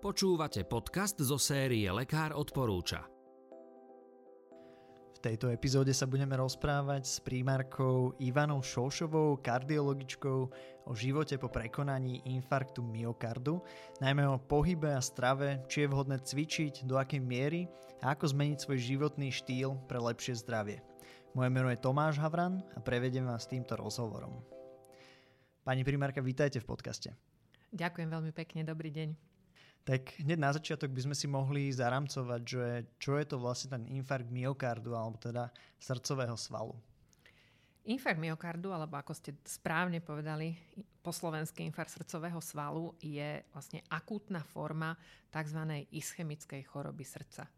Počúvate podcast zo série Lekár odporúča. V tejto epizóde sa budeme rozprávať s primárkou Ivanou Šošovou, kardiologičkou, o živote po prekonaní infarktu myokardu, najmä o pohybe a strave, či je vhodné cvičiť, do akej miery a ako zmeniť svoj životný štýl pre lepšie zdravie. Moje meno je Tomáš Havran a prevedem vás týmto rozhovorom. Pani primárka, vítajte v podcaste. Ďakujem veľmi pekne, dobrý deň. Tak hneď na začiatok by sme si mohli zaramcovať, že čo je to vlastne ten infarkt myokardu, alebo teda srdcového svalu. Infarkt myokardu, alebo ako ste správne povedali, po slovenský infarkt srdcového svalu je vlastne akútna forma tzv. ischemickej choroby srdca.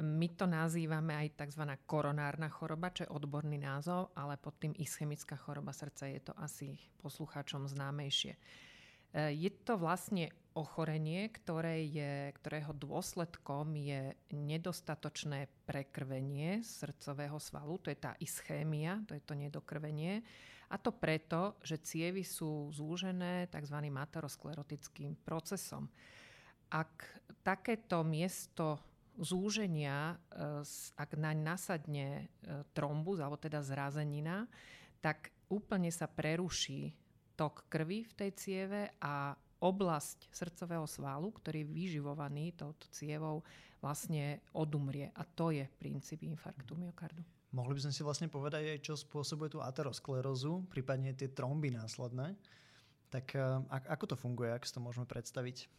My to nazývame aj tzv. koronárna choroba, čo je odborný názov, ale pod tým ischemická choroba srdca je to asi poslucháčom známejšie. Je to vlastne ochorenie, ktoré je, ktorého dôsledkom je nedostatočné prekrvenie srdcového svalu, to je tá ischémia, to je to nedokrvenie. A to preto, že cievy sú zúžené tzv. materosklerotickým procesom. Ak takéto miesto zúženia, e, ak naň nasadne e, trombus, alebo teda zrazenina, tak úplne sa preruší tok krvi v tej cieve a oblasť srdcového svalu, ktorý je vyživovaný touto cievou, vlastne odumrie. A to je princíp infarktu myokardu. Mohli by sme si vlastne povedať aj, čo spôsobuje tú aterosklerózu, prípadne tie tromby následné. Tak eh, ako to funguje, ak si to môžeme predstaviť?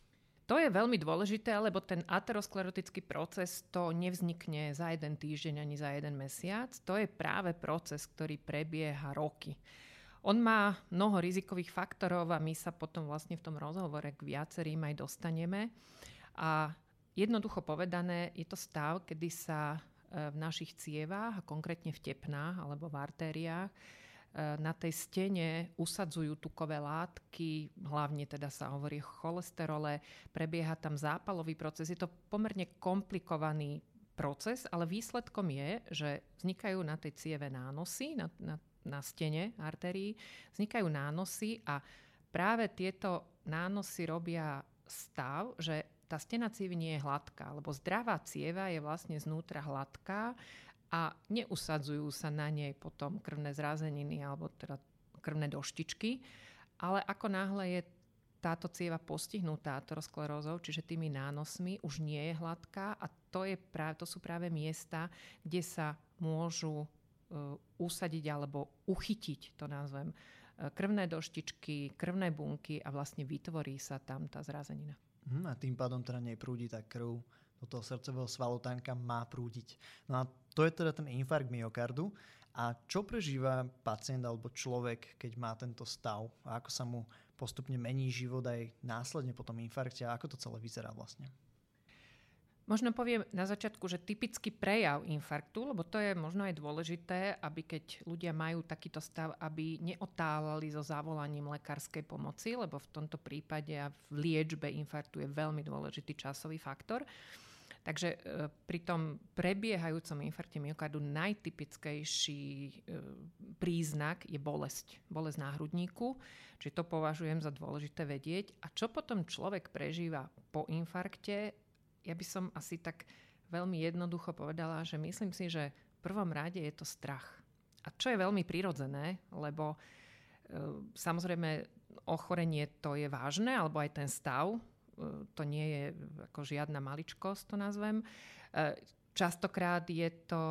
To je veľmi dôležité, lebo ten aterosklerotický proces to nevznikne za jeden týždeň ani za jeden mesiac. To je práve proces, ktorý prebieha roky. On má mnoho rizikových faktorov a my sa potom vlastne v tom rozhovore k viacerým aj dostaneme. A jednoducho povedané, je to stav, kedy sa e, v našich cievách, a konkrétne v tepnách alebo v artériách, e, na tej stene usadzujú tukové látky, hlavne teda sa hovorí o cholesterole, prebieha tam zápalový proces. Je to pomerne komplikovaný proces, ale výsledkom je, že vznikajú na tej cieve nánosy, na, na na stene artérií, vznikajú nánosy a práve tieto nánosy robia stav, že tá stena cievy nie je hladká, lebo zdravá cieva je vlastne znútra hladká a neusadzujú sa na nej potom krvné zrazeniny alebo teda krvné doštičky, ale ako náhle je táto cieva postihnutá aterosklerózou, čiže tými nánosmi, už nie je hladká a to, je práve, to sú práve miesta, kde sa môžu usadiť alebo uchytiť, to nazvem, e, krvné doštičky, krvné bunky a vlastne vytvorí sa tam tá zrazenina. Hmm, a tým pádom teda neprúdi tá krv do toho srdcového kam má prúdiť. No a to je teda ten infarkt myokardu. A čo prežíva pacient alebo človek, keď má tento stav? A ako sa mu postupne mení život aj následne po tom infarkte? A ako to celé vyzerá vlastne? Možno poviem na začiatku, že typický prejav infarktu, lebo to je možno aj dôležité, aby keď ľudia majú takýto stav, aby neotálali so zavolaním lekárskej pomoci, lebo v tomto prípade a v liečbe infarktu je veľmi dôležitý časový faktor. Takže e, pri tom prebiehajúcom infarkte myokardu najtypickejší e, príznak je bolesť. Bolesť na hrudníku, čiže to považujem za dôležité vedieť. A čo potom človek prežíva po infarkte, ja by som asi tak veľmi jednoducho povedala, že myslím si, že v prvom rade je to strach. A čo je veľmi prirodzené, lebo e, samozrejme ochorenie to je vážne, alebo aj ten stav, e, to nie je ako žiadna maličkosť, to nazvem. E, častokrát je to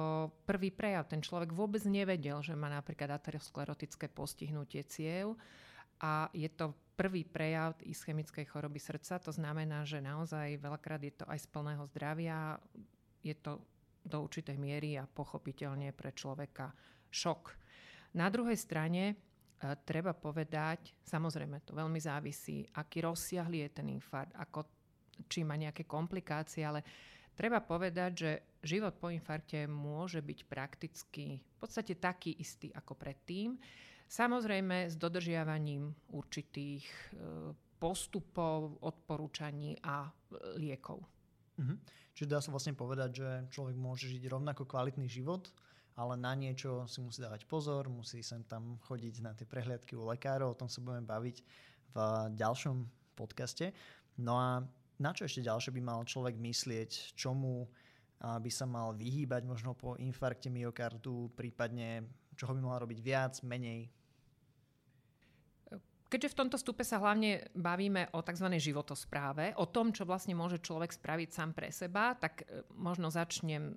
prvý prejav. Ten človek vôbec nevedel, že má napríklad aterosklerotické postihnutie ciev a je to prvý prejav ischemickej choroby srdca. To znamená, že naozaj veľakrát je to aj z plného zdravia, je to do určitej miery a pochopiteľne pre človeka šok. Na druhej strane e, treba povedať, samozrejme to veľmi závisí, aký rozsiahly je ten infarkt, ako, či má nejaké komplikácie, ale treba povedať, že život po infarkte môže byť prakticky v podstate taký istý ako predtým. Samozrejme s dodržiavaním určitých e, postupov, odporúčaní a e, liekov. Mhm. Čiže dá sa vlastne povedať, že človek môže žiť rovnako kvalitný život, ale na niečo si musí dávať pozor, musí sem tam chodiť na tie prehliadky u lekárov, o tom sa budeme baviť v ďalšom podcaste. No a na čo ešte ďalšie by mal človek myslieť, čomu by sa mal vyhýbať možno po infarkte myokardu, prípadne čoho by mal robiť viac, menej? Keďže v tomto stupe sa hlavne bavíme o tzv. životospráve, o tom, čo vlastne môže človek spraviť sám pre seba, tak e, možno začnem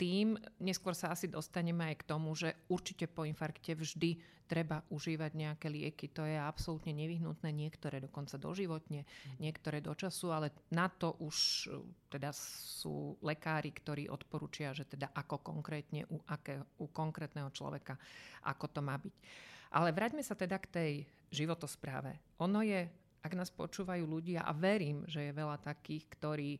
tým, neskôr sa asi dostaneme aj k tomu, že určite po infarkte vždy treba užívať nejaké lieky. To je absolútne nevyhnutné, niektoré dokonca doživotne, niektoré do času, ale na to už teda sú lekári, ktorí odporúčia, že teda ako konkrétne u, aké, u konkrétneho človeka, ako to má byť. Ale vráťme sa teda k tej životospráve. Ono je, ak nás počúvajú ľudia, a verím, že je veľa takých, ktorí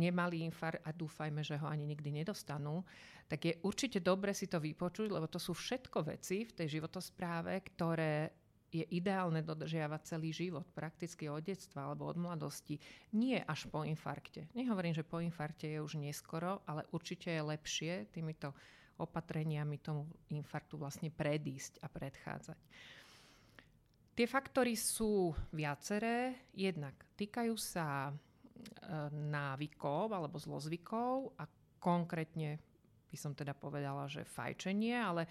nemali infarkt a dúfajme, že ho ani nikdy nedostanú, tak je určite dobre si to vypočuť, lebo to sú všetko veci v tej životospráve, ktoré je ideálne dodržiavať celý život, prakticky od detstva alebo od mladosti, nie až po infarkte. Nehovorím, že po infarkte je už neskoro, ale určite je lepšie týmito opatreniami tomu infarktu vlastne predísť a predchádzať. Tie faktory sú viaceré. Jednak týkajú sa návykov alebo zlozvykov a konkrétne by som teda povedala, že fajčenie, ale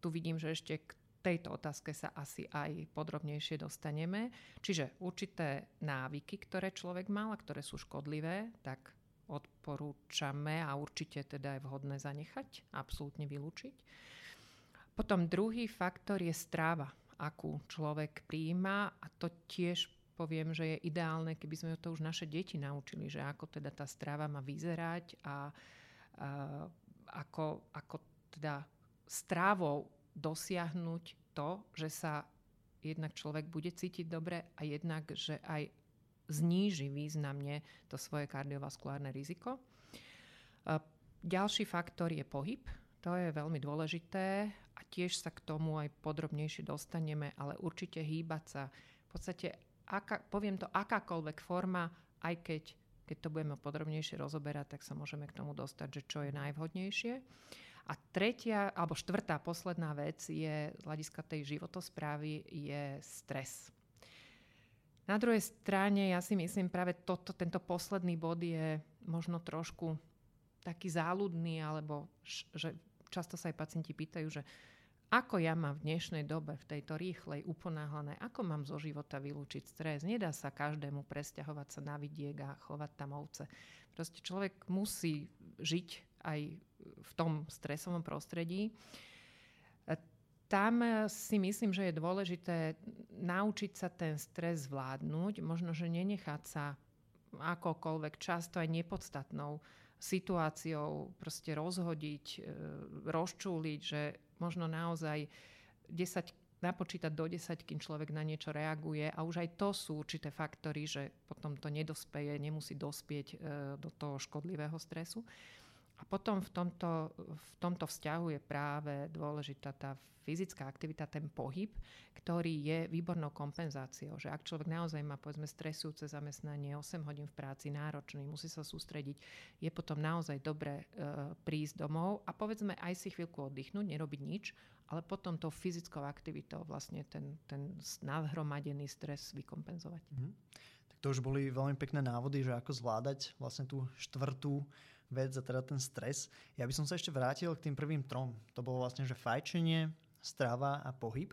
tu vidím, že ešte k tejto otázke sa asi aj podrobnejšie dostaneme. Čiže určité návyky, ktoré človek mal a ktoré sú škodlivé, tak odporúčame a určite teda je vhodné zanechať, absolútne vylúčiť. Potom druhý faktor je stráva, akú človek príjima a to tiež poviem, že je ideálne, keby sme to už naše deti naučili, že ako teda tá stráva má vyzerať a, a ako, ako teda strávou dosiahnuť to, že sa jednak človek bude cítiť dobre a jednak, že aj zníži významne to svoje kardiovaskulárne riziko. Ďalší faktor je pohyb. To je veľmi dôležité a tiež sa k tomu aj podrobnejšie dostaneme, ale určite hýbať sa. V podstate, aká, poviem to, akákoľvek forma, aj keď, keď to budeme podrobnejšie rozoberať, tak sa môžeme k tomu dostať, že čo je najvhodnejšie. A tretia, alebo štvrtá, posledná vec je z hľadiska tej životosprávy je stres. Na druhej strane ja si myslím práve toto, tento posledný bod je možno trošku taký záľudný, alebo že často sa aj pacienti pýtajú, že ako ja mám v dnešnej dobe, v tejto rýchlej, uponáhlanej, ako mám zo života vylúčiť stres? Nedá sa každému presťahovať sa na vidiek a chovať tam ovce. Proste človek musí žiť aj v tom stresovom prostredí tam si myslím, že je dôležité naučiť sa ten stres zvládnuť, možno, že nenechať sa akokoľvek často aj nepodstatnou situáciou proste rozhodiť, eh, rozčúliť, že možno naozaj 10 napočítať do 10, kým človek na niečo reaguje a už aj to sú určité faktory, že potom to nedospeje, nemusí dospieť eh, do toho škodlivého stresu. A potom v tomto, v tomto vzťahu je práve dôležitá tá fyzická aktivita, ten pohyb, ktorý je výbornou kompenzáciou. Že ak človek naozaj má povedzme stresujúce zamestnanie, 8 hodín v práci, náročný, musí sa sústrediť, je potom naozaj dobre e, prísť domov a povedzme aj si chvíľku oddychnúť, nerobiť nič, ale potom tou fyzickou aktivitou vlastne ten, ten nadhromadený stres vykompenzovať. Mm-hmm. Tak to už boli veľmi pekné návody, že ako zvládať vlastne tú štvrtú vec a teda ten stres. Ja by som sa ešte vrátil k tým prvým trom. To bolo vlastne, že fajčenie, strava a pohyb.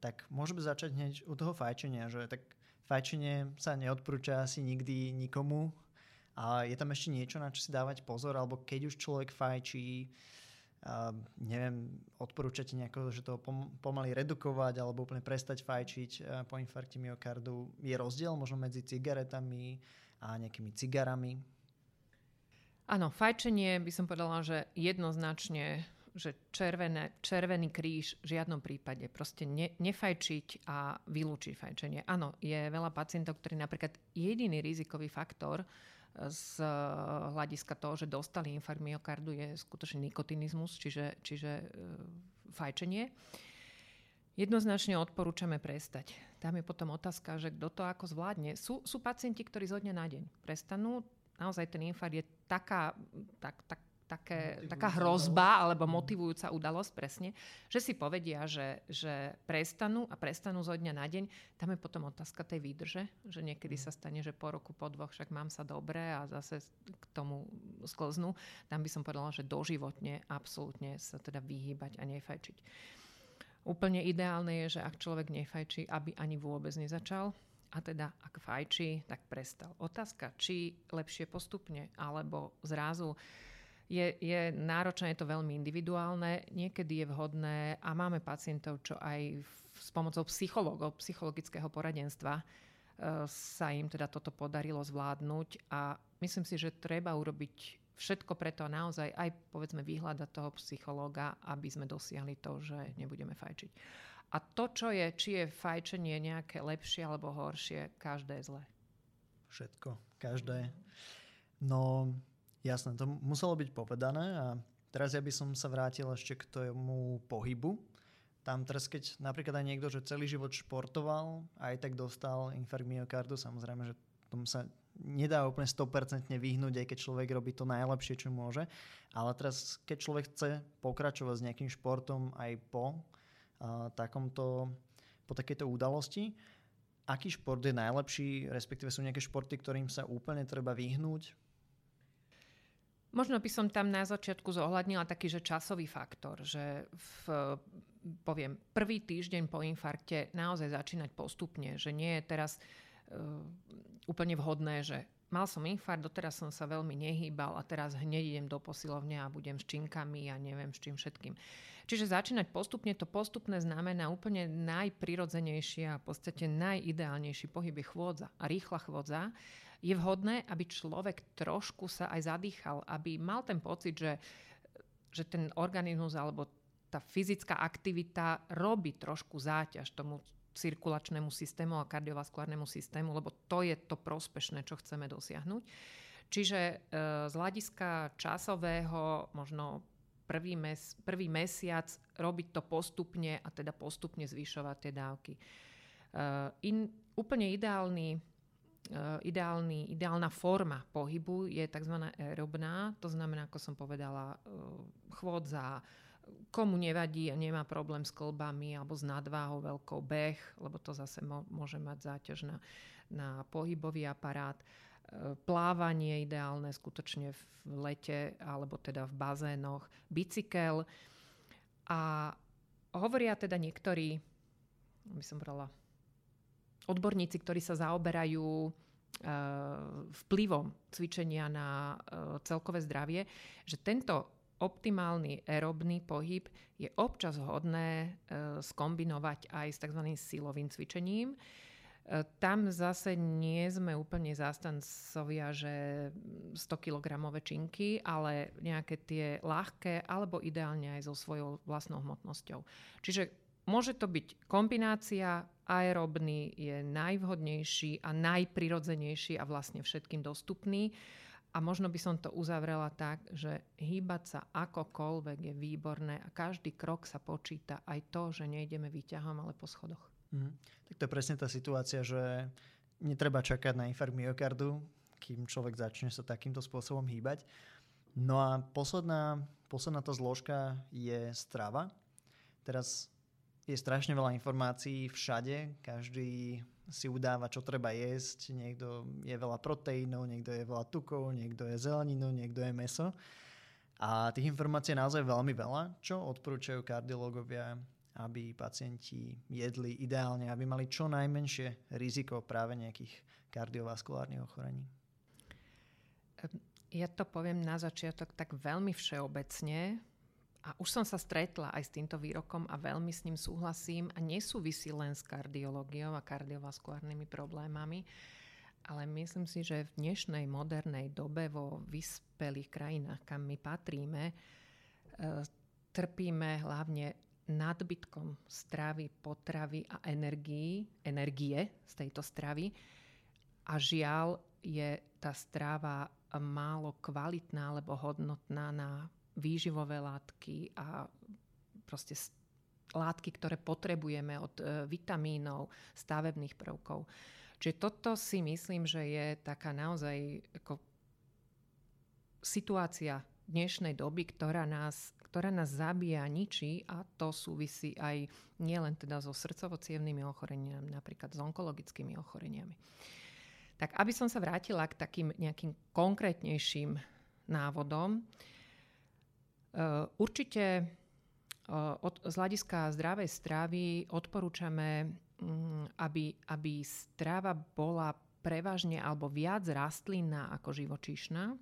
Tak môžeme začať hneď u toho fajčenia, že tak fajčenie sa neodporúča asi nikdy nikomu. A je tam ešte niečo, na čo si dávať pozor, alebo keď už človek fajčí, uh, neviem, odporúčate nejako, že to pom- pomaly redukovať alebo úplne prestať fajčiť uh, po infarkte myokardu. Je rozdiel možno medzi cigaretami a nejakými cigarami? Áno, fajčenie by som povedala, že jednoznačne, že červené, červený kríž v žiadnom prípade. Proste ne, nefajčiť a vylúčiť fajčenie. Áno, je veľa pacientov, ktorí napríklad jediný rizikový faktor z hľadiska toho, že dostali infarkt myokardu je skutočne nikotinizmus, čiže, čiže e, fajčenie. Jednoznačne odporúčame prestať. Tam je potom otázka, že kto to ako zvládne. Sú, sú pacienti, ktorí zo dňa na deň prestanú, naozaj ten infarkt je taká, tak, tak, také, taká hrozba alebo motivujúca udalosť, presne, že si povedia, že, že prestanú a prestanú zo dňa na deň. Tam je potom otázka tej výdrže, že niekedy mm. sa stane, že po roku, po dvoch však mám sa dobre a zase k tomu sklznú. Tam by som povedala, že doživotne absolútne sa teda vyhýbať a nefajčiť. Úplne ideálne je, že ak človek nefajčí, aby ani vôbec nezačal, a teda ak fajčí, tak prestal. Otázka, či lepšie postupne alebo zrazu je, je náročné, je to veľmi individuálne, niekedy je vhodné a máme pacientov, čo aj v, s pomocou psychológov, psychologického poradenstva e, sa im teda toto podarilo zvládnuť a myslím si, že treba urobiť všetko preto naozaj aj povedzme vyhľadať toho psychológa, aby sme dosiahli to, že nebudeme fajčiť. A to, čo je, či je fajčenie nejaké lepšie alebo horšie, každé zlé. Všetko, každé. No, Jasné, to muselo byť povedané a teraz ja by som sa vrátil ešte k tomu pohybu. Tam teraz, keď napríklad aj niekto, že celý život športoval aj tak dostal infarkt myokardu, samozrejme, že tomu sa nedá úplne 100% vyhnúť, aj keď človek robí to najlepšie, čo môže. Ale teraz, keď človek chce pokračovať s nejakým športom aj po takomto, po takejto udalosti, aký šport je najlepší, respektíve sú nejaké športy, ktorým sa úplne treba vyhnúť, Možno by som tam na začiatku zohľadnila taký, že časový faktor, že v, poviem, prvý týždeň po infarkte naozaj začínať postupne, že nie je teraz uh, úplne vhodné, že mal som infarkt, doteraz som sa veľmi nehýbal a teraz hneď idem do posilovne a budem s činkami a neviem s čím všetkým. Čiže začínať postupne, to postupné znamená úplne najprirodzenejší a v podstate najideálnejší pohyb je chôdza a rýchla chôdza je vhodné, aby človek trošku sa aj zadýchal, aby mal ten pocit, že, že ten organizmus alebo tá fyzická aktivita robí trošku záťaž tomu cirkulačnému systému a kardiovaskulárnemu systému, lebo to je to prospešné, čo chceme dosiahnuť. Čiže e, z hľadiska časového, možno prvý, mes, prvý mesiac robiť to postupne a teda postupne zvyšovať tie dávky. E, in, úplne ideálny Eh, ideálny, ideálna forma pohybu je tzv. aerobná, to znamená, ako som povedala, chôdza, komu nevadí a nemá problém s klbami alebo s nadváhou, veľkou beh, lebo to zase môže mať záťaž na, na pohybový aparát. Eh, plávanie ideálne skutočne v lete alebo teda v bazénoch, bicykel. A hovoria teda niektorí, by som brala odborníci, ktorí sa zaoberajú e, vplyvom cvičenia na e, celkové zdravie, že tento optimálny aerobný pohyb je občas hodné e, skombinovať aj s tzv. silovým cvičením. Tam zase nie sme úplne zástancovia, že 100 kg činky, ale nejaké tie ľahké alebo ideálne aj so svojou vlastnou hmotnosťou. Čiže Môže to byť kombinácia, aerobný je najvhodnejší a najprirodzenejší a vlastne všetkým dostupný. A možno by som to uzavrela tak, že hýbať sa akokoľvek je výborné a každý krok sa počíta. Aj to, že nejdeme výťahom, ale po schodoch. Mm. Tak to je presne tá situácia, že netreba čakať na infarkt myokardu, kým človek začne sa takýmto spôsobom hýbať. No a posledná, posledná tá zložka je strava. Teraz je strašne veľa informácií všade, každý si udáva, čo treba jesť, niekto je veľa proteínov, niekto je veľa tukov, niekto je zeleninu, niekto je meso. A tých informácií je naozaj veľmi veľa, čo odporúčajú kardiológovia, aby pacienti jedli ideálne, aby mali čo najmenšie riziko práve nejakých kardiovaskulárnych ochorení. Ja to poviem na začiatok tak veľmi všeobecne, a už som sa stretla aj s týmto výrokom a veľmi s ním súhlasím a nesúvisí len s kardiológiou a kardiovaskulárnymi problémami, ale myslím si, že v dnešnej modernej dobe vo vyspelých krajinách, kam my patríme, e, trpíme hlavne nadbytkom stravy, potravy a energii, energie z tejto stravy. A žiaľ je tá strava málo kvalitná alebo hodnotná na výživové látky a proste látky, ktoré potrebujeme od e, vitamínov, stavebných prvkov. Čiže toto si myslím, že je taká naozaj ako situácia dnešnej doby, ktorá nás, ktorá nás zabíja, ničí a to súvisí aj nielen teda so srdcovo ochoreniami, napríklad s onkologickými ochoreniami. Tak aby som sa vrátila k takým nejakým konkrétnejším návodom, uh, určite uh, od, z hľadiska zdravej stravy odporúčame, um, aby, aby strava bola prevažne alebo viac rastlinná ako živočíšna. E,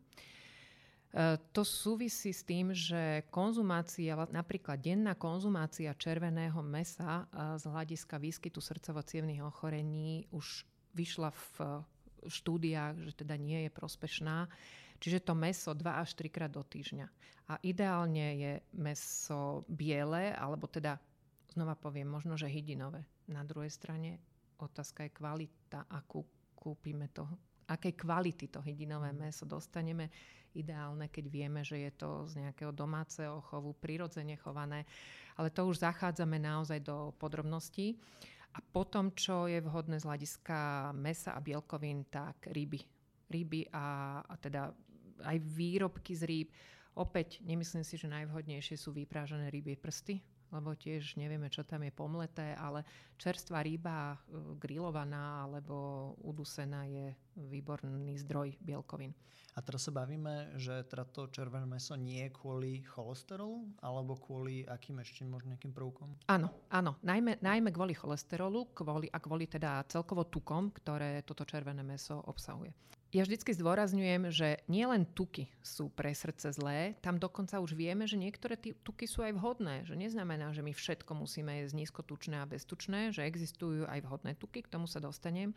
to súvisí s tým, že konzumácia, napríklad denná konzumácia červeného mesa z hľadiska výskytu srdcovo ochorení už vyšla v štúdiách, že teda nie je prospešná. Čiže to meso 2 až 3 krát do týždňa. A ideálne je meso biele, alebo teda, znova poviem, možno, že hydinové. Na druhej strane otázka je kvalita, akú kúpime to, akej kvality to hydinové mhm. meso dostaneme ideálne, keď vieme, že je to z nejakého domáceho chovu, prirodzene chované. Ale to už zachádzame naozaj do podrobností. A potom, čo je vhodné z hľadiska mesa a bielkovín, tak ryby. Ryby a, a teda aj výrobky z rýb. Opäť nemyslím si, že najvhodnejšie sú vyprážané ryby prsty, lebo tiež nevieme, čo tam je pomleté, ale čerstvá ryba, e, grillovaná alebo udusená je výborný zdroj bielkovín. A teraz sa bavíme, že teda to červené meso nie je kvôli cholesterolu, alebo kvôli akým ešte možno nejakým prvkom? Áno, áno. Najmä, najmä kvôli cholesterolu kvôli, a kvôli teda celkovo tukom, ktoré toto červené meso obsahuje. Ja vždycky zdôrazňujem, že nielen tuky sú pre srdce zlé, tam dokonca už vieme, že niektoré tuky sú aj vhodné. Že neznamená, že my všetko musíme jesť nízkotučné a beztučné, že existujú aj vhodné tuky, k tomu sa dostanem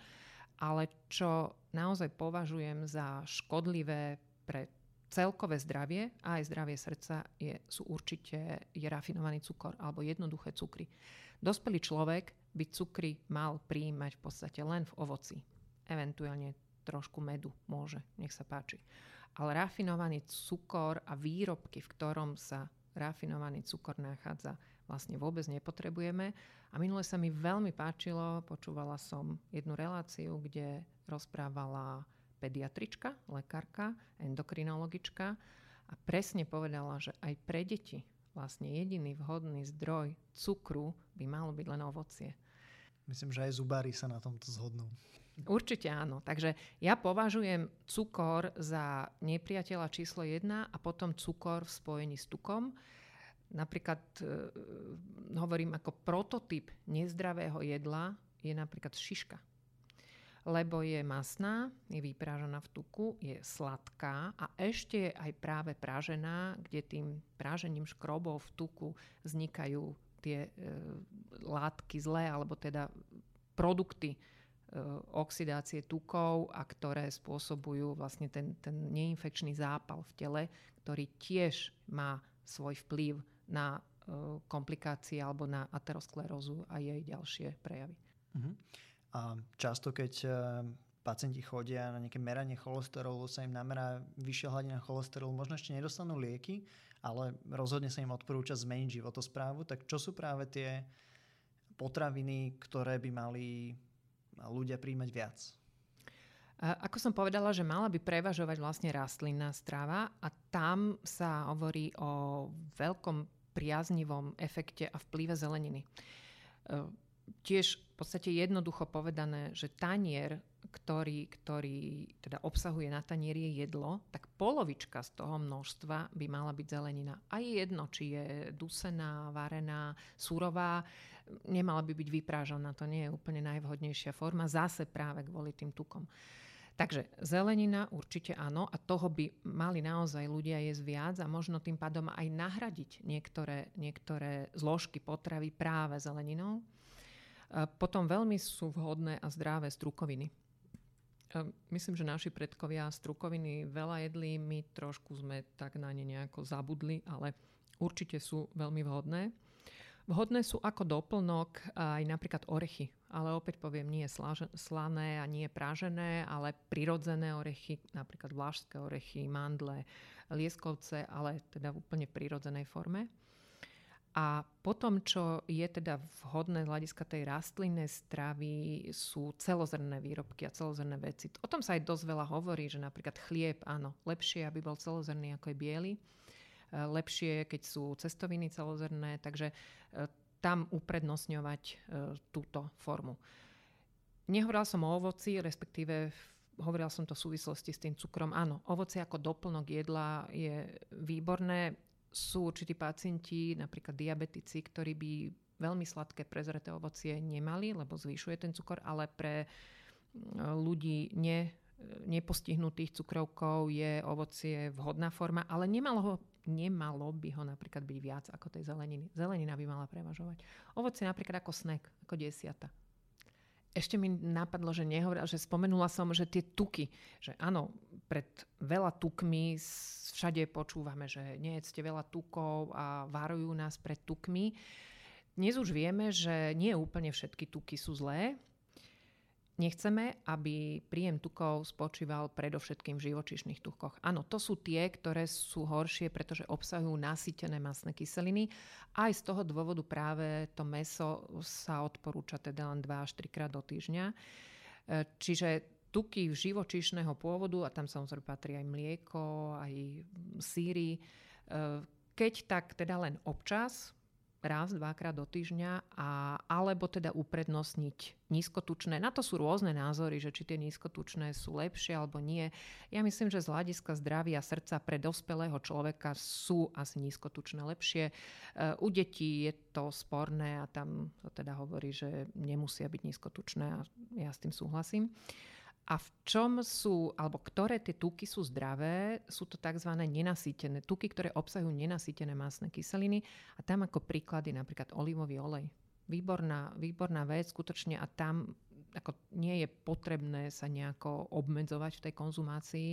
ale čo naozaj považujem za škodlivé pre celkové zdravie a aj zdravie srdca je, sú určite je rafinovaný cukor alebo jednoduché cukry. Dospelý človek by cukry mal prijímať v podstate len v ovoci. Eventuálne trošku medu môže, nech sa páči. Ale rafinovaný cukor a výrobky, v ktorom sa rafinovaný cukor nachádza, vlastne vôbec nepotrebujeme. A minule sa mi veľmi páčilo, počúvala som jednu reláciu, kde rozprávala pediatrička, lekárka, endokrinologička a presne povedala, že aj pre deti vlastne jediný vhodný zdroj cukru by malo byť len ovocie. Myslím, že aj zubári sa na tomto zhodnú. Určite áno. Takže ja považujem cukor za nepriateľa číslo jedna a potom cukor v spojení s tukom. Napríklad e, hovorím ako prototyp nezdravého jedla je napríklad šiška. Lebo je masná, je vyprážaná v tuku, je sladká a ešte je aj práve prážená, kde tým prážením škrobov v tuku vznikajú tie e, látky zlé, alebo teda produkty e, oxidácie tukov a ktoré spôsobujú vlastne ten, ten neinfekčný zápal v tele, ktorý tiež má svoj vplyv na e, komplikácie alebo na aterosklerózu a jej ďalšie prejavy. Uh-huh. A často, keď e, pacienti chodia na nejaké meranie cholesterolu, sa im namerá vyššia hladina cholesterolu, možno ešte nedostanú lieky, ale rozhodne sa im odporúča zmeniť životosprávu. Tak čo sú práve tie potraviny, ktoré by mali ľudia príjmať viac? Ako som povedala, že mala by prevažovať vlastne rastlinná strava a tam sa hovorí o veľkom priaznivom efekte a vplyve zeleniny. E, tiež v podstate jednoducho povedané, že tanier, ktorý, ktorý teda obsahuje na tanieri jedlo, tak polovička z toho množstva by mala byť zelenina. A je jedno, či je dusená, varená, surová, nemala by byť vyprážaná. To nie je úplne najvhodnejšia forma, zase práve kvôli tým tukom. Takže zelenina určite áno a toho by mali naozaj ľudia jesť viac a možno tým pádom aj nahradiť niektoré, niektoré zložky potravy práve zeleninou. Potom veľmi sú vhodné a zdravé strukoviny. Myslím, že naši predkovia strukoviny veľa jedli, my trošku sme tak na ne nejako zabudli, ale určite sú veľmi vhodné. Vhodné sú ako doplnok aj napríklad orechy. Ale opäť poviem, nie slané a nie prážené, ale prirodzené orechy, napríklad vlážské orechy, mandle, lieskovce, ale teda v úplne prirodzenej forme. A potom, čo je teda vhodné z hľadiska tej rastlinnej stravy, sú celozrné výrobky a celozrné veci. O tom sa aj dosť veľa hovorí, že napríklad chlieb, áno, lepšie, aby bol celozrný ako je biely lepšie, keď sú cestoviny celozrné, takže tam uprednostňovať túto formu. Nehovorila som o ovoci, respektíve hovorila som to v súvislosti s tým cukrom. Áno, ovoce ako doplnok jedla je výborné. Sú určití pacienti, napríklad diabetici, ktorí by veľmi sladké prezreté ovocie nemali, lebo zvyšuje ten cukor, ale pre ľudí ne, nepostihnutých cukrovkou je ovocie vhodná forma, ale nemalo, ho, nemalo by ho napríklad byť viac ako tej zeleniny. Zelenina by mala prevažovať. Ovocie napríklad ako snack, ako desiata. Ešte mi napadlo, že nehovorila, že spomenula som, že tie tuky, že áno, pred veľa tukmi všade počúvame, že nejedzte veľa tukov a varujú nás pred tukmi. Dnes už vieme, že nie úplne všetky tuky sú zlé. Nechceme, aby príjem tukov spočíval predovšetkým v živočišných tukoch. Áno, to sú tie, ktoré sú horšie, pretože obsahujú nasýtené masné kyseliny. Aj z toho dôvodu práve to meso sa odporúča teda len 2 až 3 krát do týždňa. E, čiže tuky živočíšneho pôvodu, a tam samozrejme patrí aj mlieko, aj síry, e, keď tak teda len občas, raz, dvakrát do týždňa, a, alebo teda uprednostniť nízkotučné. Na to sú rôzne názory, že či tie nízkotučné sú lepšie alebo nie. Ja myslím, že z hľadiska zdravia srdca pre dospelého človeka sú asi nízkotučné lepšie. E, u detí je to sporné a tam to teda hovorí, že nemusia byť nízkotučné a ja s tým súhlasím. A v čom sú, alebo ktoré tie tuky sú zdravé, sú to tzv. nenasýtené tuky, ktoré obsahujú nenasýtené masné kyseliny. A tam ako príklady napríklad olivový olej. Výborná, výborná vec, skutočne a tam ako nie je potrebné sa nejako obmedzovať v tej konzumácii.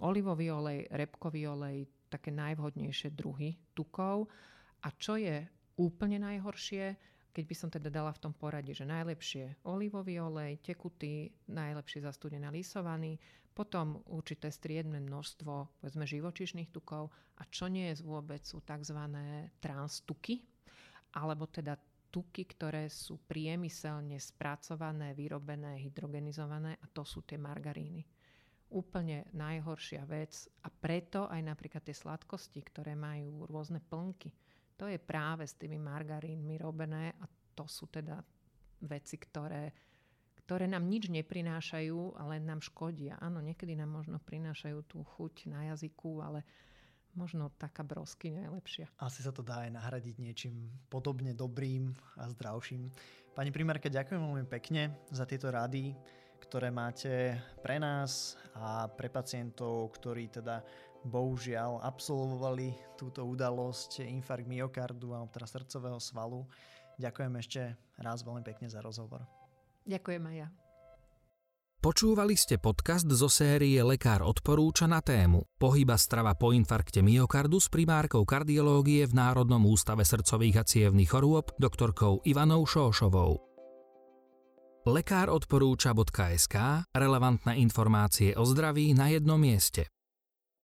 Olivový olej, repkový olej, také najvhodnejšie druhy tukov. A čo je úplne najhoršie, keď by som teda dala v tom poradí, že najlepšie olivový olej, tekutý, najlepšie zastúdená lisovaný, potom určité striedne množstvo povedzme živočišných tukov a čo nie je vôbec sú tzv. transtuky, alebo teda tuky, ktoré sú priemyselne spracované, vyrobené, hydrogenizované a to sú tie margaríny. Úplne najhoršia vec a preto aj napríklad tie sladkosti, ktoré majú rôzne plnky, to je práve s tými margarínmi robené a to sú teda veci, ktoré, ktoré nám nič neprinášajú, ale nám škodia. Áno, niekedy nám možno prinášajú tú chuť na jazyku, ale možno taká brosky najlepšia. Asi sa to dá aj nahradiť niečím podobne dobrým a zdravším. Pani primárka, ďakujem veľmi pekne za tieto rady, ktoré máte pre nás a pre pacientov, ktorí teda bohužiaľ absolvovali túto udalosť infarkt myokardu alebo teda srdcového svalu. Ďakujem ešte raz veľmi pekne za rozhovor. Ďakujem aj ja. Počúvali ste podcast zo série Lekár odporúča na tému Pohyba strava po infarkte myokardu s primárkou kardiológie v Národnom ústave srdcových a cievných chorôb doktorkou Ivanou Šošovou. Lekár odporúča.sk relevantné informácie o zdraví na jednom mieste.